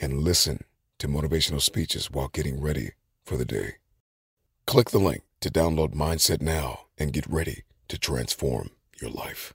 and listen to motivational speeches while getting ready for the day. Click the link to download Mindset now and get ready to transform your life.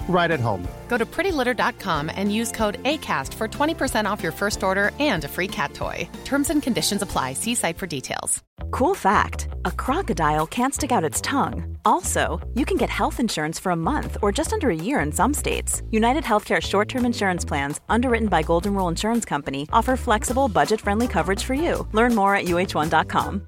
right at home. Go to prettylitter.com and use code ACAST for 20% off your first order and a free cat toy. Terms and conditions apply. See site for details. Cool fact a crocodile can't stick out its tongue. Also, you can get health insurance for a month or just under a year in some states. United Healthcare short term insurance plans, underwritten by Golden Rule Insurance Company, offer flexible, budget friendly coverage for you. Learn more at uh1.com.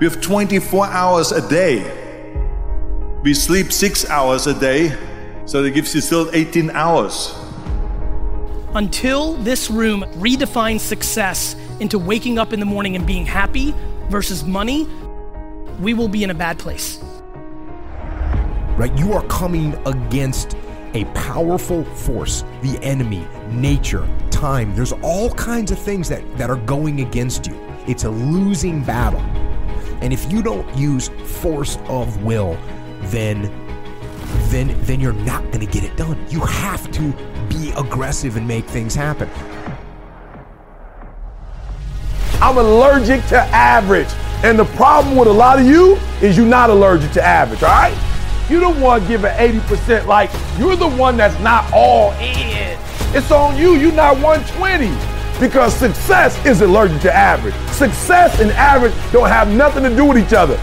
we have 24 hours a day. We sleep six hours a day, so that gives you still 18 hours. Until this room redefines success into waking up in the morning and being happy versus money, we will be in a bad place. Right? You are coming against a powerful force, the enemy, nature, time. There's all kinds of things that, that are going against you. It's a losing battle. And if you don't use force of will, then then then you're not going to get it done. You have to be aggressive and make things happen. I'm allergic to average. And the problem with a lot of you is you're not allergic to average, all right? You're the one giving 80%, like you're the one that's not all in. It's on you, you're not 120 because success is allergic to average. Success and average don't have nothing to do with each other.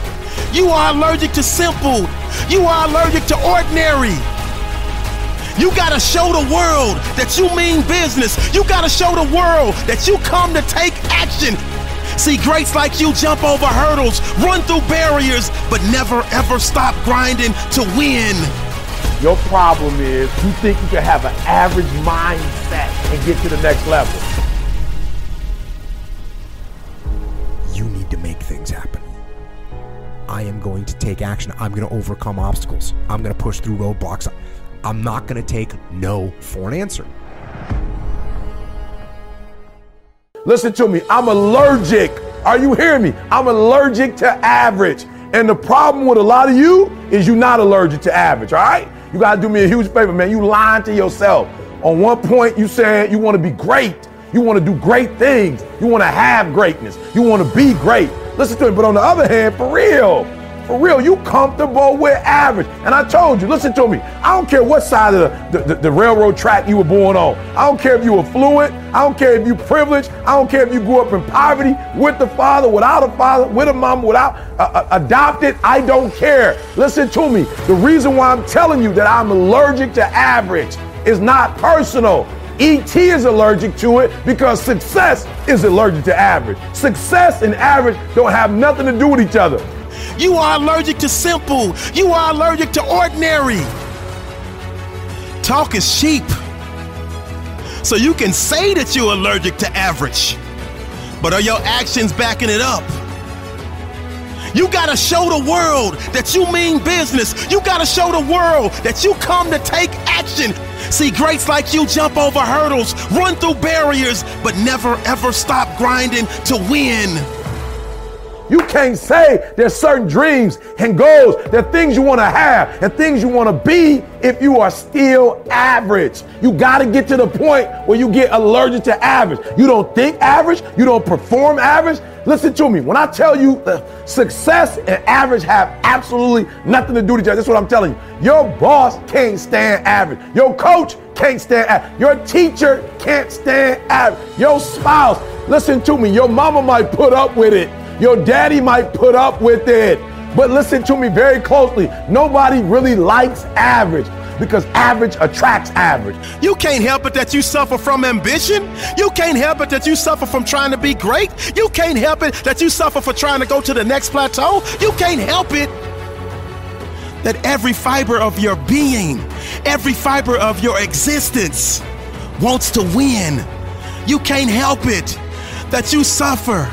You are allergic to simple. You are allergic to ordinary. You gotta show the world that you mean business. You gotta show the world that you come to take action. See greats like you jump over hurdles, run through barriers, but never ever stop grinding to win. Your problem is you think you can have an average mindset and get to the next level. I am going to take action. I'm going to overcome obstacles. I'm going to push through roadblocks. I'm not going to take no for an answer. Listen to me. I'm allergic. Are you hearing me? I'm allergic to average. And the problem with a lot of you is you're not allergic to average, all right? You got to do me a huge favor, man. You lying to yourself. On one point, you said you want to be great. You want to do great things. You want to have greatness. You want to be great. Listen to me. But on the other hand, for real, for real, you comfortable with average. And I told you, listen to me. I don't care what side of the, the, the, railroad track you were born on. I don't care if you were fluent. I don't care if you privileged. I don't care if you grew up in poverty, with the father, without a father, with a mom, without uh, uh, adopted. I don't care. Listen to me. The reason why I'm telling you that I'm allergic to average is not personal. ET is allergic to it because success is allergic to average. Success and average don't have nothing to do with each other. You are allergic to simple. You are allergic to ordinary. Talk is cheap. So you can say that you're allergic to average, but are your actions backing it up? You gotta show the world that you mean business. You gotta show the world that you come to take action. See, greats like you jump over hurdles, run through barriers, but never ever stop grinding to win. You can't say there's certain dreams and goals, there are things you want to have and things you want to be if you are still average. You got to get to the point where you get allergic to average. You don't think average, you don't perform average. Listen to me. When I tell you the success and average have absolutely nothing to do with each other, that's what I'm telling you. Your boss can't stand average. Your coach can't stand average. Your teacher can't stand average. Your spouse, listen to me. Your mama might put up with it. Your daddy might put up with it. But listen to me very closely. Nobody really likes average because average attracts average. You can't help it that you suffer from ambition. You can't help it that you suffer from trying to be great. You can't help it that you suffer for trying to go to the next plateau. You can't help it that every fiber of your being, every fiber of your existence wants to win. You can't help it that you suffer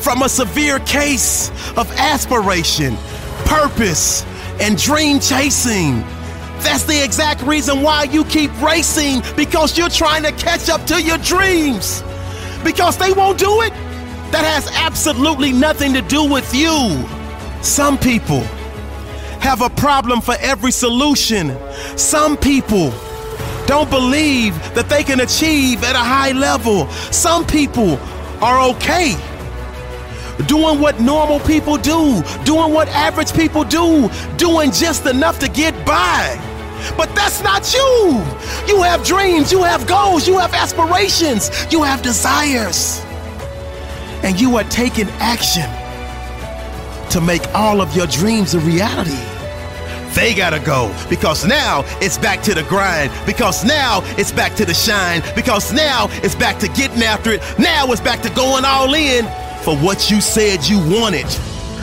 from a severe case of aspiration, purpose, and dream chasing. That's the exact reason why you keep racing because you're trying to catch up to your dreams. Because they won't do it. That has absolutely nothing to do with you. Some people have a problem for every solution. Some people don't believe that they can achieve at a high level. Some people are okay doing what normal people do, doing what average people do, doing just enough to get by. But that's not you. You have dreams, you have goals, you have aspirations, you have desires. And you are taking action to make all of your dreams a reality. They gotta go because now it's back to the grind, because now it's back to the shine, because now it's back to getting after it, now it's back to going all in for what you said you wanted.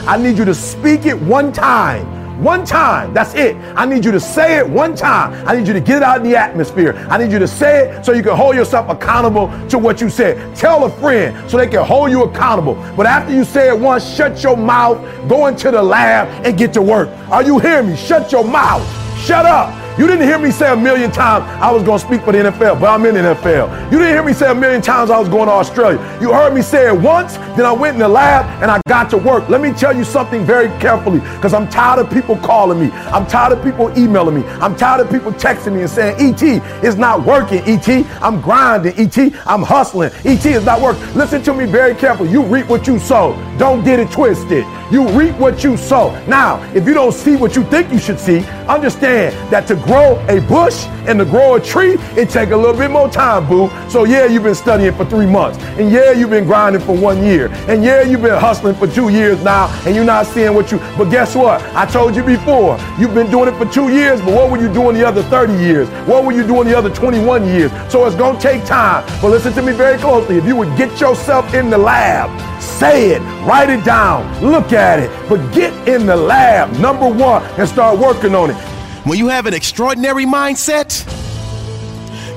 I need you to speak it one time. One time. That's it. I need you to say it one time. I need you to get it out in the atmosphere. I need you to say it so you can hold yourself accountable to what you said. Tell a friend so they can hold you accountable. But after you say it once, shut your mouth, go into the lab, and get to work. Are you hearing me? Shut your mouth. Shut up. You didn't hear me say a million times I was going to speak for the NFL, but I'm in the NFL. You didn't hear me say a million times I was going to Australia. You heard me say it once, then I went in the lab and I got to work. Let me tell you something very carefully because I'm tired of people calling me. I'm tired of people emailing me. I'm tired of people texting me and saying, ET, it's not working, ET. I'm grinding, ET. I'm hustling. ET is not working. Listen to me very carefully. You reap what you sow. Don't get it twisted. You reap what you sow. Now, if you don't see what you think you should see, understand that to grow a bush and to grow a tree, it take a little bit more time, boo. So yeah, you've been studying for three months. And yeah, you've been grinding for one year. And yeah, you've been hustling for two years now, and you're not seeing what you but guess what? I told you before, you've been doing it for two years, but what were you doing the other 30 years? What were you doing the other 21 years? So it's gonna take time. But listen to me very closely. If you would get yourself in the lab, say it, write it down, look at it, but get in the lab, number one, and start working on it. When you have an extraordinary mindset,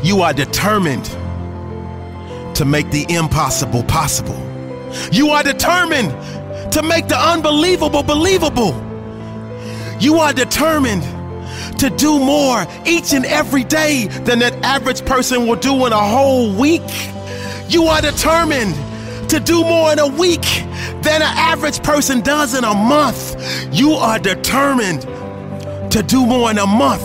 you are determined to make the impossible possible. You are determined to make the unbelievable believable. You are determined to do more each and every day than that average person will do in a whole week. You are determined to do more in a week than an average person does in a month. You are determined to do more in a month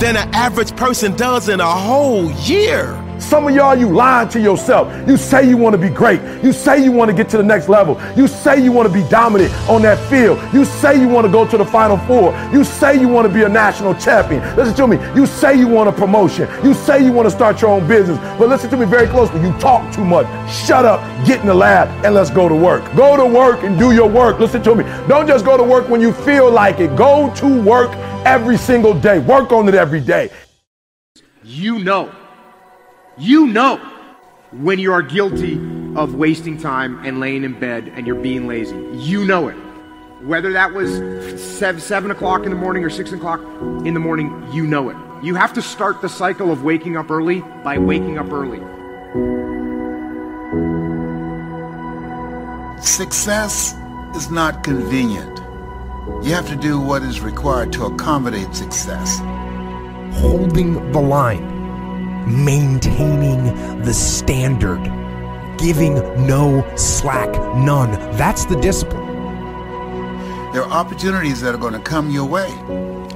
than an average person does in a whole year. Some of y'all, you lying to yourself. You say you want to be great. You say you want to get to the next level. You say you want to be dominant on that field. You say you want to go to the Final Four. You say you want to be a national champion. Listen to me. You say you want a promotion. You say you want to start your own business. But listen to me very closely. You talk too much. Shut up, get in the lab, and let's go to work. Go to work and do your work. Listen to me. Don't just go to work when you feel like it. Go to work every single day. Work on it every day. You know You know when you are guilty of wasting time and laying in bed and you're being lazy. You know it. Whether that was seven, seven o'clock in the morning or six o'clock in the morning, you know it. You have to start the cycle of waking up early by waking up early. Success is not convenient. You have to do what is required to accommodate success. Holding the line, maintaining the standard, giving no slack, none. That's the discipline. There are opportunities that are going to come your way,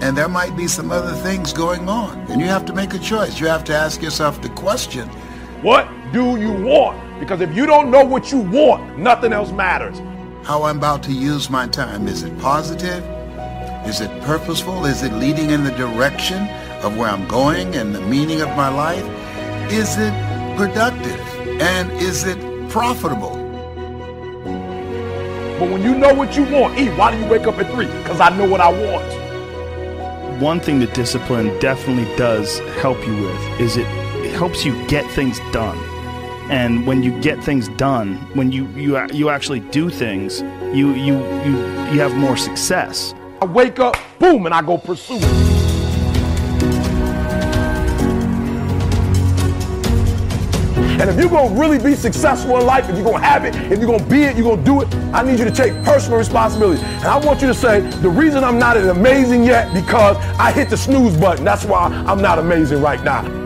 and there might be some other things going on, and you have to make a choice. You have to ask yourself the question What do you want? Because if you don't know what you want, nothing else matters. How I'm about to use my time. Is it positive? Is it purposeful? Is it leading in the direction of where I'm going and the meaning of my life? Is it productive? And is it profitable? But when you know what you want, E, why do you wake up at 3? Because I know what I want. One thing that discipline definitely does help you with is it, it helps you get things done. And when you get things done, when you, you, you actually do things, you, you, you, you have more success. I wake up, boom, and I go pursue it. And if you're gonna really be successful in life, if you're gonna have it, if you're gonna be it, you're gonna do it, I need you to take personal responsibility. And I want you to say, the reason I'm not as amazing yet because I hit the snooze button. That's why I'm not amazing right now.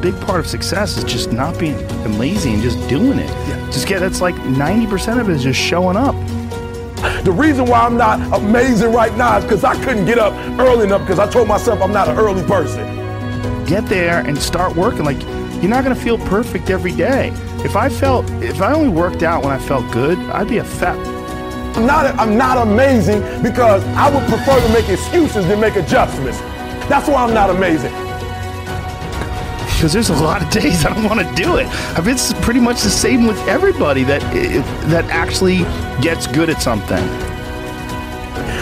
A big part of success is just not being lazy and just doing it. Just get that's like 90% of it is just showing up. The reason why I'm not amazing right now is because I couldn't get up early enough because I told myself I'm not an early person. Get there and start working. Like you're not going to feel perfect every day. If I felt, if I only worked out when I felt good, I'd be a fat. I'm not, I'm not amazing because I would prefer to make excuses than make adjustments. That's why I'm not amazing. Because there's a lot of days I don't want to do it. I mean, it's pretty much the same with everybody that that actually gets good at something.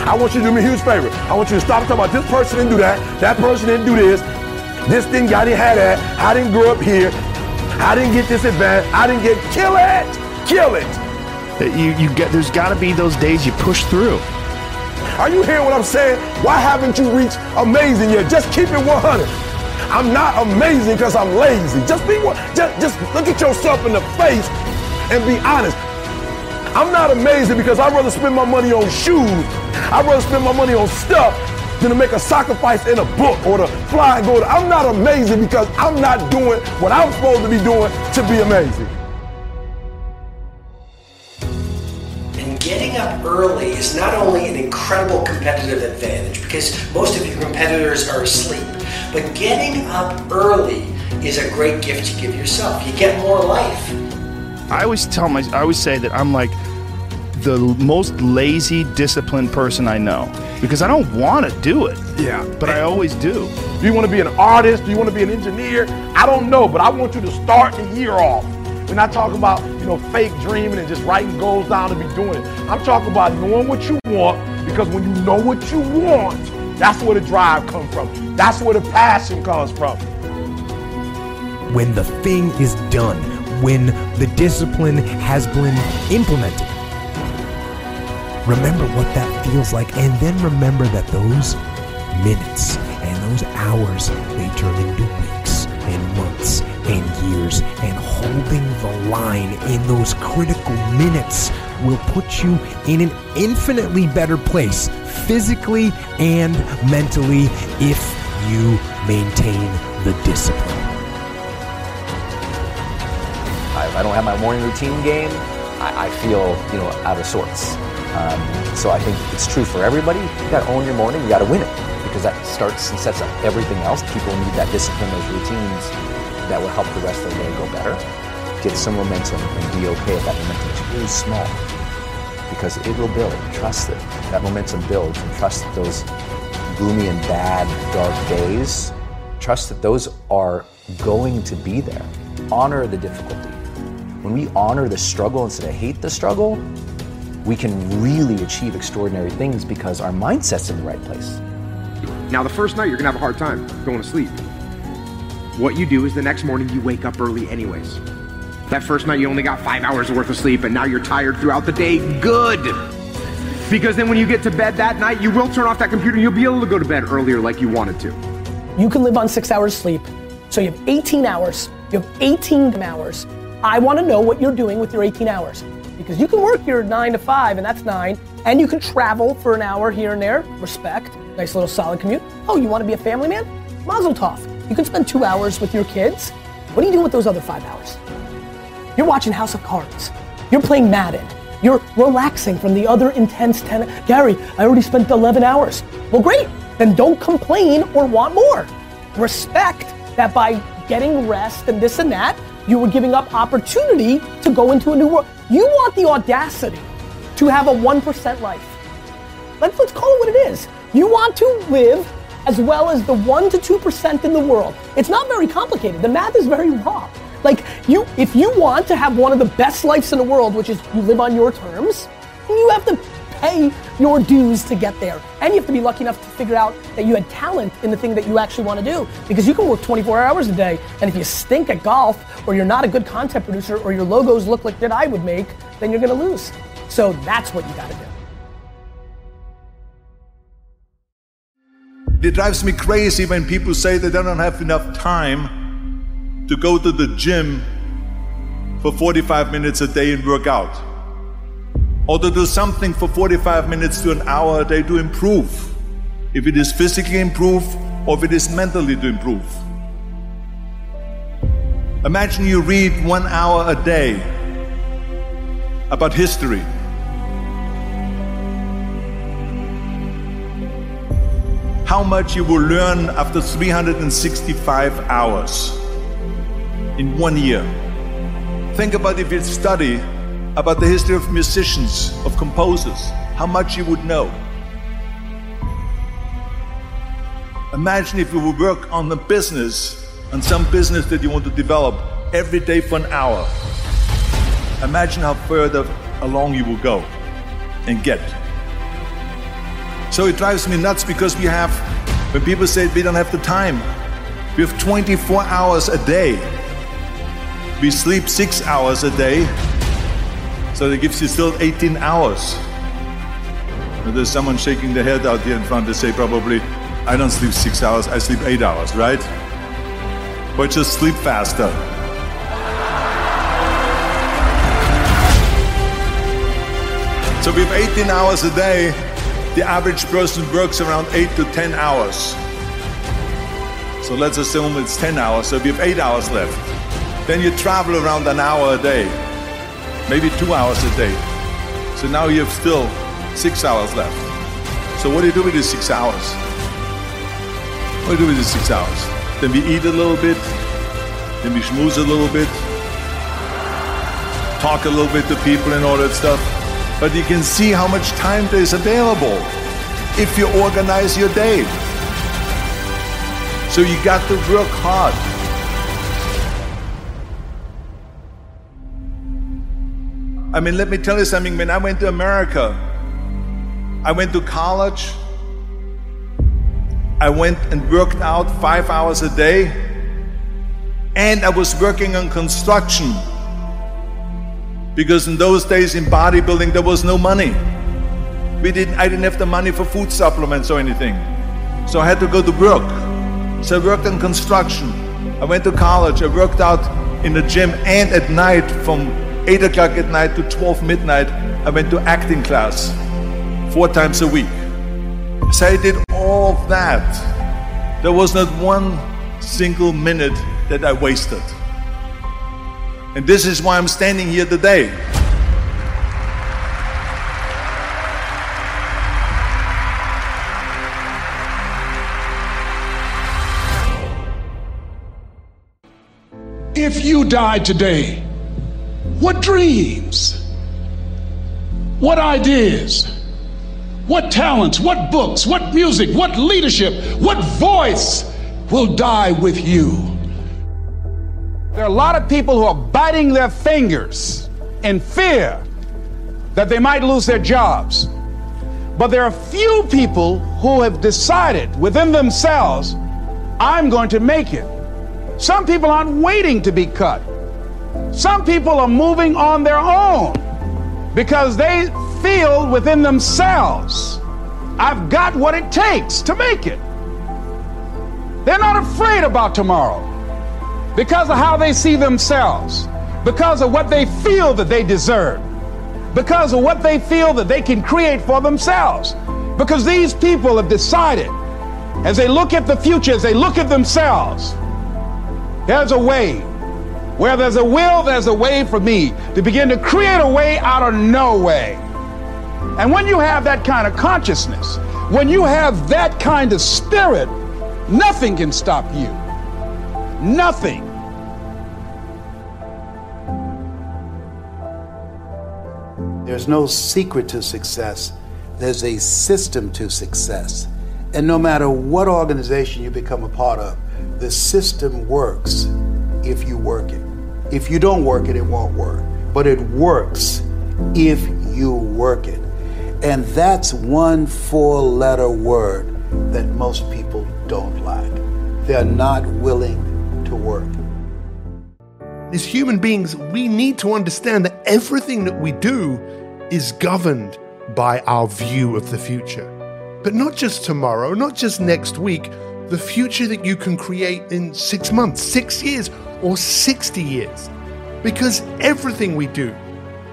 I want you to do me a huge favor. I want you to stop talking about this person didn't do that, that person didn't do this, this didn't, I didn't have that. I didn't grow up here. I didn't get this advantage. I didn't get, kill it, kill it. Uh, you, you get, there's got to be those days you push through. Are you hearing what I'm saying? Why haven't you reached amazing yet? Just keep it 100. I'm not amazing because I'm lazy. Just be. Just, just look at yourself in the face and be honest. I'm not amazing because I'd rather spend my money on shoes. I'd rather spend my money on stuff than to make a sacrifice in a book or to fly and go. To, I'm not amazing because I'm not doing what I'm supposed to be doing to be amazing. And getting up early is not only an incredible competitive advantage because most of your competitors are asleep, but getting up early is a great gift to give yourself. You get more life. I always tell my, I always say that I'm like the most lazy, disciplined person I know because I don't want to do it. Yeah. But I always do. Do you want to be an artist? Do you want to be an engineer? I don't know, but I want you to start the year off. We're not talking about, you know, fake dreaming and just writing goals down to be doing it. I'm talking about knowing what you want because when you know what you want, that's where the drive comes from. That's where the passion comes from. When the thing is done, when the discipline has been implemented, Remember what that feels like, and then remember that those minutes and those hours they turn into weeks and months and years, and holding the line in those critical minutes will put you in an infinitely better place, physically and mentally, if you maintain the discipline. I, I don't have my morning routine game. I, I feel, you know, out of sorts. Um, so I think it's true for everybody. You got to own your morning. You got to win it because that starts and sets up everything else. People need that discipline, those routines that will help the rest of the day go better. Get some momentum and be okay if that momentum is really small because it will build. Trust it. That momentum builds and trust that those gloomy and bad, dark days, trust that those are going to be there. Honor the difficulty. When we honor the struggle instead of hate the struggle, we can really achieve extraordinary things because our mindset's in the right place. Now, the first night, you're going to have a hard time going to sleep. what you do is the next morning you wake up early anyways. That first night you only got five hours worth of sleep and now you're tired throughout the day. Good. Because then when you get to bed that night, you will turn off that computer you'll be able to go to bed earlier like you wanted to. You can live on six hours sleep. So you have 18 hours. You have 18 hours. I want to know what you're doing with your 18 hours. Because you can work your nine to five, and that's nine, and you can travel for an hour here and there. Respect. Nice little solid commute. Oh, you want to be a family man? Mazel tov. You can spend two hours with your kids. What do you do with those other five hours? You're watching House of Cards. You're playing Madden. You're relaxing from the other intense 10. Gary, I already spent 11 hours. Well, great. Then don't complain or want more. Respect that by getting rest and this and that, you were giving up opportunity to go into a new world. You want the audacity to have a 1% life. Let's, let's call it what it is. You want to live as well as the 1 to 2% in the world. It's not very complicated. The math is very raw. Like you if you want to have one of the best lives in the world, which is you live on your terms, you have to pay your dues to get there. And you have to be lucky enough to figure out that you had talent in the thing that you actually want to do. Because you can work 24 hours a day, and if you stink at golf, or you're not a good content producer, or your logos look like that I would make, then you're gonna lose. So that's what you gotta do. It drives me crazy when people say they don't have enough time to go to the gym for 45 minutes a day and work out. Or to do something for 45 minutes to an hour a day to improve. If it is physically improve or if it is mentally to improve. Imagine you read one hour a day about history. How much you will learn after 365 hours in one year. Think about if you study about the history of musicians, of composers, how much you would know. Imagine if you would work on a business, on some business that you want to develop every day for an hour. Imagine how further along you will go and get. So it drives me nuts because we have, when people say we don't have the time, we have 24 hours a day. We sleep six hours a day, so that gives you still 18 hours. Now, there's someone shaking their head out here in front to say probably, I don't sleep six hours, I sleep eight hours, right? But just sleep faster. So we have 18 hours a day. The average person works around 8 to 10 hours. So let's assume it's 10 hours, so we have 8 hours left. Then you travel around an hour a day, maybe 2 hours a day. So now you have still 6 hours left. So what do you do with these 6 hours? What do you do with these 6 hours? Then we eat a little bit, then we schmooze a little bit, talk a little bit to people and all that stuff but you can see how much time there is available if you organize your day. So you got to work hard. I mean, let me tell you something. When I went to America, I went to college. I went and worked out five hours a day. And I was working on construction because in those days in bodybuilding there was no money. We didn't, I didn't have the money for food supplements or anything. So I had to go to work. So I worked on construction. I went to college. I worked out in the gym and at night from 8 o'clock at night to 12 midnight, I went to acting class four times a week. So I did all of that. There was not one single minute that I wasted. And this is why I'm standing here today. If you died today, what dreams, what ideas, what talents, what books, what music, what leadership, what voice will die with you? There are a lot of people who are biting their fingers in fear that they might lose their jobs. But there are few people who have decided within themselves, I'm going to make it. Some people aren't waiting to be cut. Some people are moving on their own because they feel within themselves, I've got what it takes to make it. They're not afraid about tomorrow because of how they see themselves, because of what they feel that they deserve, because of what they feel that they can create for themselves. Because these people have decided, as they look at the future, as they look at themselves, there's a way. Where there's a will, there's a way for me to begin to create a way out of no way. And when you have that kind of consciousness, when you have that kind of spirit, nothing can stop you. Nothing. There's no secret to success. There's a system to success. And no matter what organization you become a part of, the system works if you work it. If you don't work it, it won't work. But it works if you work it. And that's one four letter word that most people don't like. They're not willing to work. As human beings, we need to understand that everything that we do is governed by our view of the future. But not just tomorrow, not just next week, the future that you can create in six months, six years, or 60 years. Because everything we do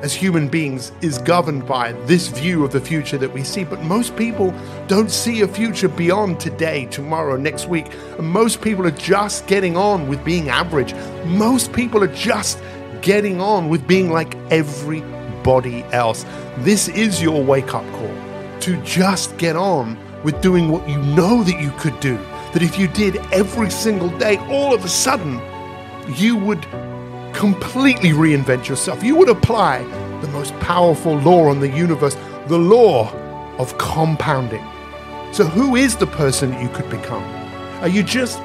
as human beings is governed by this view of the future that we see. But most people don't see a future beyond today, tomorrow, next week. And most people are just getting on with being average. Most people are just getting on with being like everybody else. This is your wake up call to just get on with doing what you know that you could do. That if you did every single day, all of a sudden, you would completely reinvent yourself. You would apply the most powerful law on the universe, the law of compounding. So, who is the person you could become? Are you just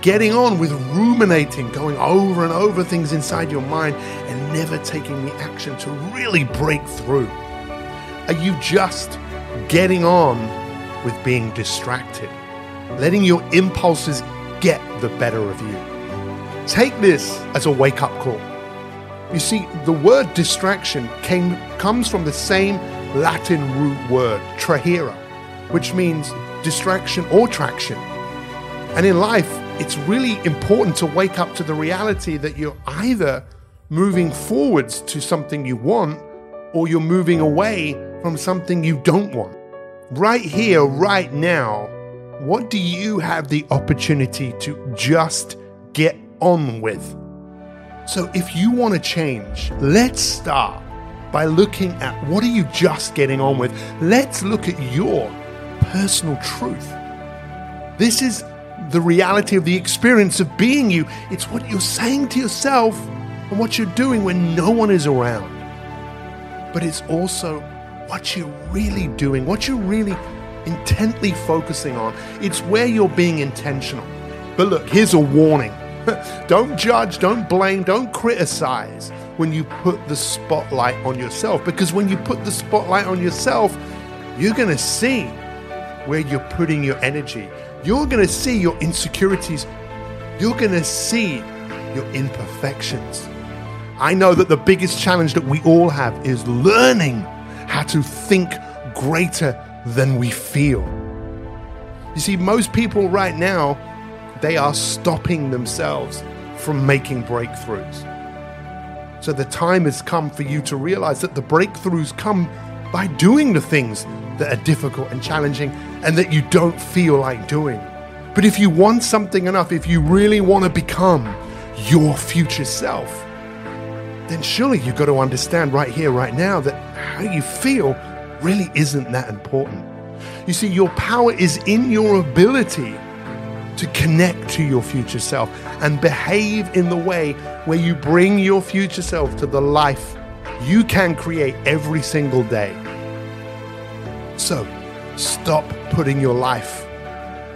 getting on with ruminating, going over and over things inside your mind and never taking the action to really break through? Are you just getting on with being distracted, letting your impulses get the better of you? Take this as a wake up call. You see, the word distraction came, comes from the same Latin root word, trahere, which means distraction or traction. And in life, it's really important to wake up to the reality that you're either moving forwards to something you want or you're moving away from something you don't want. Right here, right now, what do you have the opportunity to just get on with? So, if you want to change, let's start by looking at what are you just getting on with. Let's look at your personal truth. This is the reality of the experience of being you. It's what you're saying to yourself and what you're doing when no one is around. But it's also what you're really doing, what you're really intently focusing on. It's where you're being intentional. But look, here's a warning don't judge, don't blame, don't criticize when you put the spotlight on yourself. Because when you put the spotlight on yourself, you're going to see where you're putting your energy. You're going to see your insecurities. You're going to see your imperfections. I know that the biggest challenge that we all have is learning how to think greater than we feel. You see, most people right now, they are stopping themselves from making breakthroughs. So the time has come for you to realize that the breakthroughs come by doing the things that are difficult and challenging and that you don't feel like doing. But if you want something enough, if you really want to become your future self, then surely you've got to understand right here, right now, that how you feel really isn't that important. You see, your power is in your ability to connect to your future self and behave in the way where you bring your future self to the life you can create every single day. So, stop putting your life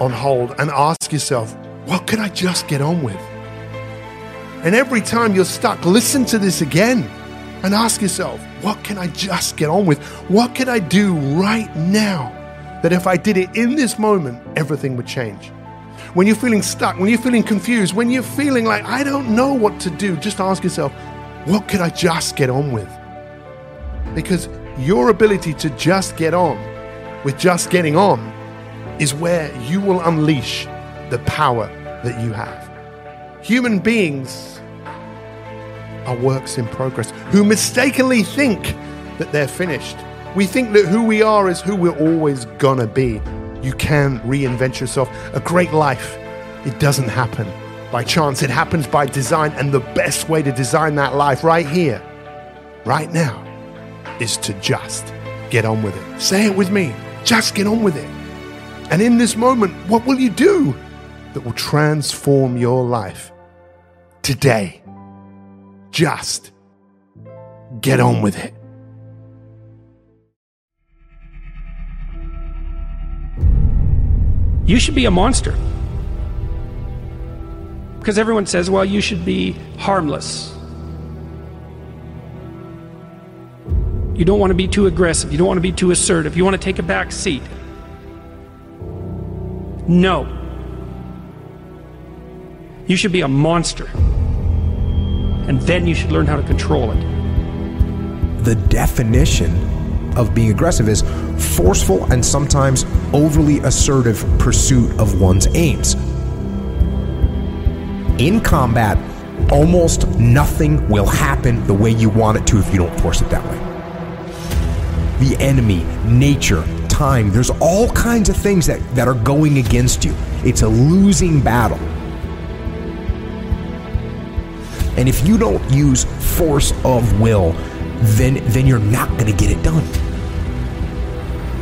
on hold and ask yourself, what could I just get on with? And every time you're stuck, listen to this again and ask yourself, what can I just get on with? What can I do right now that if I did it in this moment, everything would change? When you're feeling stuck, when you're feeling confused, when you're feeling like, I don't know what to do, just ask yourself, what could I just get on with? Because your ability to just get on with just getting on is where you will unleash the power that you have. Human beings are works in progress who mistakenly think that they're finished. We think that who we are is who we're always gonna be. You can reinvent yourself. A great life, it doesn't happen by chance, it happens by design. And the best way to design that life right here, right now, is to just get on with it. Say it with me just get on with it. And in this moment, what will you do that will transform your life today? Just get on with it. You should be a monster. Because everyone says, well, you should be harmless. You don't want to be too aggressive. You don't want to be too assertive. You want to take a back seat. No. You should be a monster. And then you should learn how to control it. The definition of being aggressive is forceful and sometimes overly assertive pursuit of one's aims. In combat, almost nothing will happen the way you want it to if you don't force it that way. The enemy, nature, time, there's all kinds of things that, that are going against you. It's a losing battle. And if you don't use force of will, then then you're not going to get it done.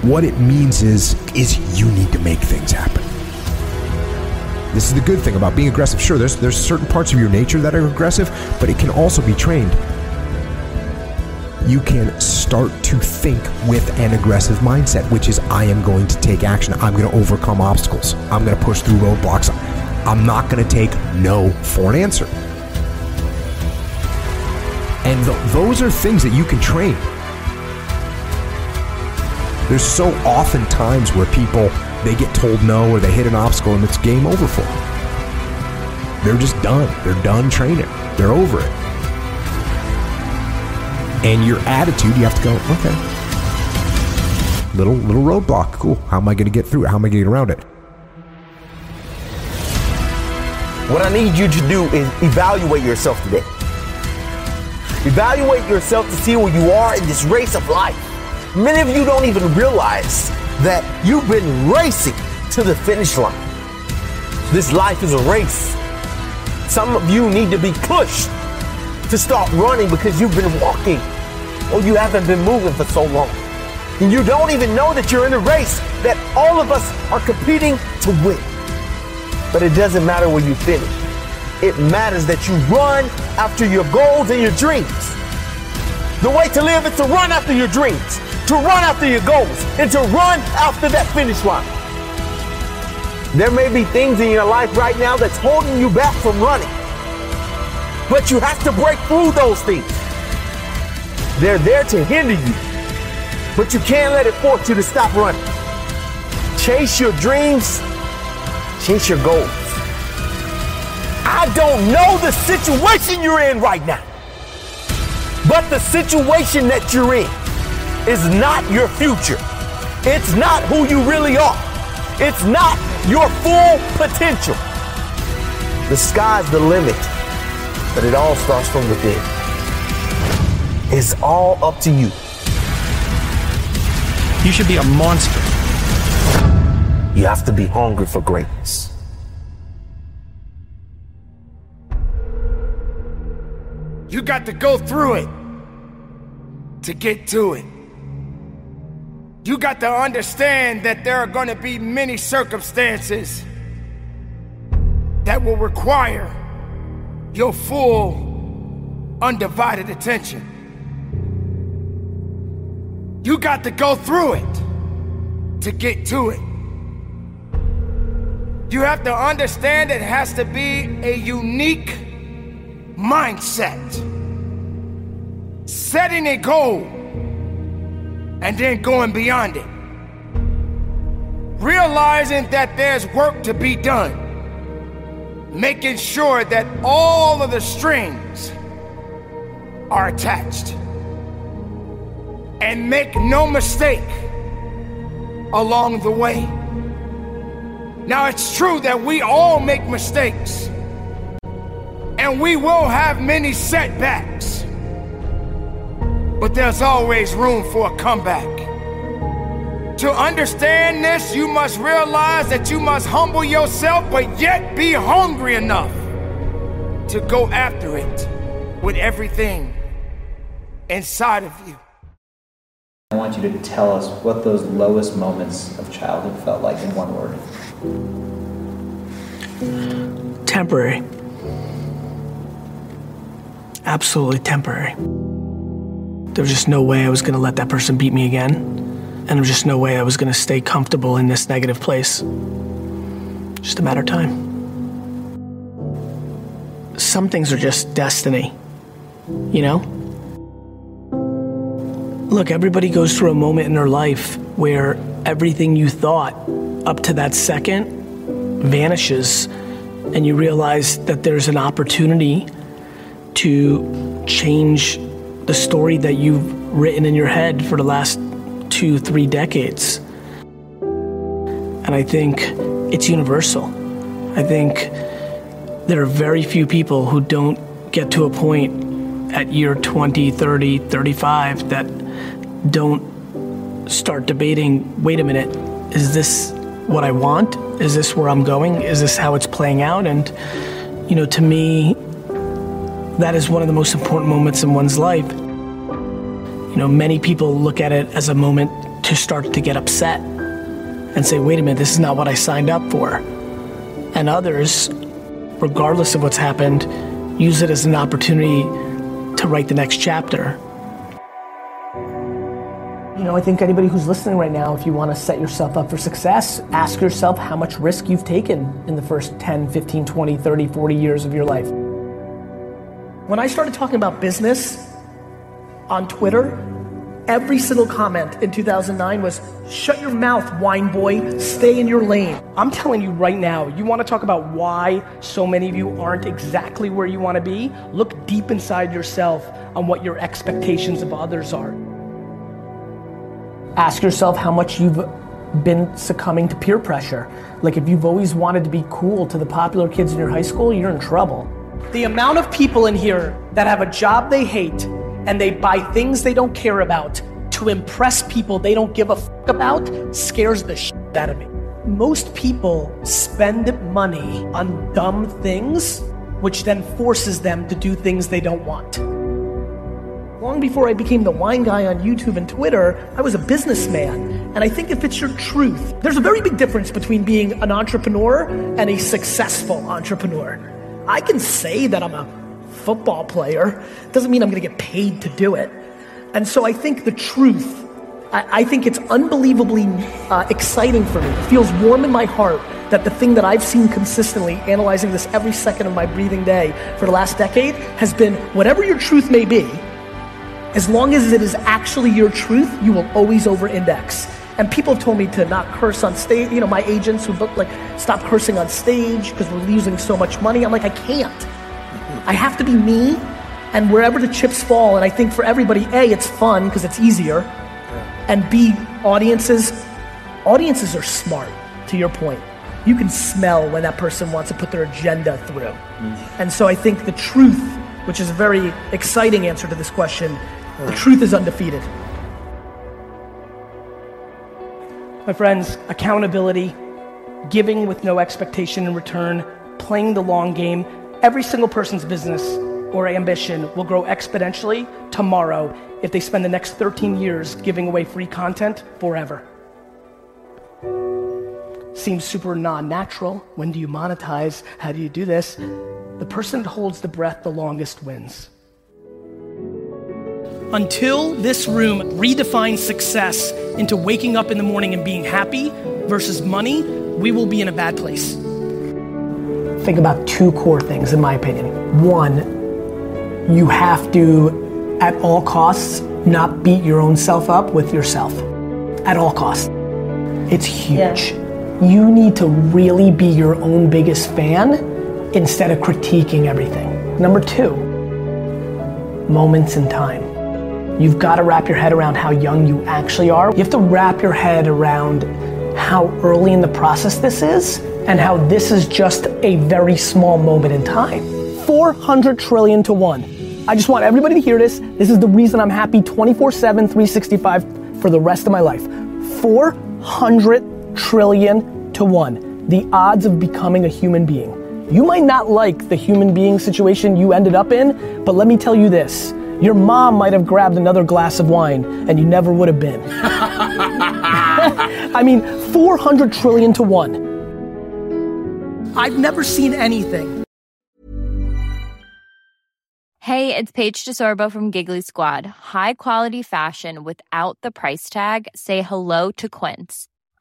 What it means is is you need to make things happen. This is the good thing about being aggressive. Sure, there's there's certain parts of your nature that are aggressive, but it can also be trained. You can start to think with an aggressive mindset, which is I am going to take action. I'm going to overcome obstacles. I'm going to push through roadblocks. I'm not going to take no for an answer. And th- those are things that you can train. There's so often times where people they get told no or they hit an obstacle and it's game over for them. They're just done. They're done training. They're over it. And your attitude, you have to go, okay. Little little roadblock, cool. How am I going to get through it? How am I going to get around it? What I need you to do is evaluate yourself today. Evaluate yourself to see where you are in this race of life. Many of you don't even realize that you've been racing to the finish line. This life is a race. Some of you need to be pushed to start running because you've been walking or you haven't been moving for so long. And you don't even know that you're in a race that all of us are competing to win. But it doesn't matter where you finish. It matters that you run after your goals and your dreams. The way to live is to run after your dreams, to run after your goals, and to run after that finish line. There may be things in your life right now that's holding you back from running. But you have to break through those things. They're there to hinder you. But you can't let it force you to stop running. Chase your dreams, chase your goals. I don't know the situation you're in right now. But the situation that you're in is not your future. It's not who you really are. It's not your full potential. The sky's the limit, but it all starts from within. It's all up to you. You should be a monster. You have to be hungry for greatness. You got to go through it to get to it. You got to understand that there are going to be many circumstances that will require your full, undivided attention. You got to go through it to get to it. You have to understand it has to be a unique mindset. Setting a goal and then going beyond it. Realizing that there's work to be done. making sure that all of the strings are attached. And make no mistake along the way. Now, it's true that we all make mistakes, and we will have many setbacks, but there's always room for a comeback. To understand this, you must realize that you must humble yourself, but yet be hungry enough to go after it with everything inside of you. I want you to tell us what those lowest moments of childhood felt like in one word. Temporary. Absolutely temporary. There was just no way I was going to let that person beat me again. And there was just no way I was going to stay comfortable in this negative place. Just a matter of time. Some things are just destiny, you know? Look, everybody goes through a moment in their life where everything you thought up to that second vanishes, and you realize that there's an opportunity to change the story that you've written in your head for the last two, three decades. And I think it's universal. I think there are very few people who don't get to a point at year 20, 30, 35 that don't start debating wait a minute, is this what I want? Is this where I'm going? Is this how it's playing out? And, you know, to me, that is one of the most important moments in one's life. You know, many people look at it as a moment to start to get upset and say, wait a minute, this is not what I signed up for. And others, regardless of what's happened, use it as an opportunity to write the next chapter. You know, I think anybody who's listening right now, if you want to set yourself up for success, ask yourself how much risk you've taken in the first 10, 15, 20, 30, 40 years of your life. When I started talking about business on Twitter, every single comment in 2009 was shut your mouth, wine boy, stay in your lane. I'm telling you right now, you want to talk about why so many of you aren't exactly where you want to be? Look deep inside yourself on what your expectations of others are. Ask yourself how much you've been succumbing to peer pressure. Like if you've always wanted to be cool to the popular kids in your high school, you're in trouble. The amount of people in here that have a job they hate and they buy things they don't care about to impress people they don't give a fuck about scares the shit out of me. Most people spend money on dumb things, which then forces them to do things they don't want. Long before I became the wine guy on YouTube and Twitter, I was a businessman. And I think if it's your truth, there's a very big difference between being an entrepreneur and a successful entrepreneur. I can say that I'm a football player, doesn't mean I'm gonna get paid to do it. And so I think the truth, I, I think it's unbelievably uh, exciting for me. It feels warm in my heart that the thing that I've seen consistently, analyzing this every second of my breathing day for the last decade, has been whatever your truth may be, as long as it is actually your truth, you will always over index. And people have told me to not curse on stage. You know, my agents who book like stop cursing on stage because we're losing so much money. I'm like, I can't. I have to be me, and wherever the chips fall. And I think for everybody, a, it's fun because it's easier, and b, audiences, audiences are smart. To your point, you can smell when that person wants to put their agenda through. Mm. And so I think the truth, which is a very exciting answer to this question, the truth is undefeated. My friends, accountability, giving with no expectation in return, playing the long game, every single person's business or ambition will grow exponentially tomorrow if they spend the next 13 years giving away free content forever. Seems super non natural. When do you monetize? How do you do this? The person that holds the breath the longest wins. Until this room redefines success into waking up in the morning and being happy versus money, we will be in a bad place. Think about two core things, in my opinion. One, you have to, at all costs, not beat your own self up with yourself. At all costs. It's huge. You need to really be your own biggest fan instead of critiquing everything. Number two, moments in time. You've got to wrap your head around how young you actually are. You have to wrap your head around how early in the process this is and how this is just a very small moment in time. 400 trillion to one. I just want everybody to hear this. This is the reason I'm happy 24 7, 365 for the rest of my life. 400 trillion to one. The odds of becoming a human being. You might not like the human being situation you ended up in, but let me tell you this. Your mom might have grabbed another glass of wine and you never would have been. I mean, 400 trillion to one. I've never seen anything. Hey, it's Paige DeSorbo from Giggly Squad. High quality fashion without the price tag. Say hello to Quince.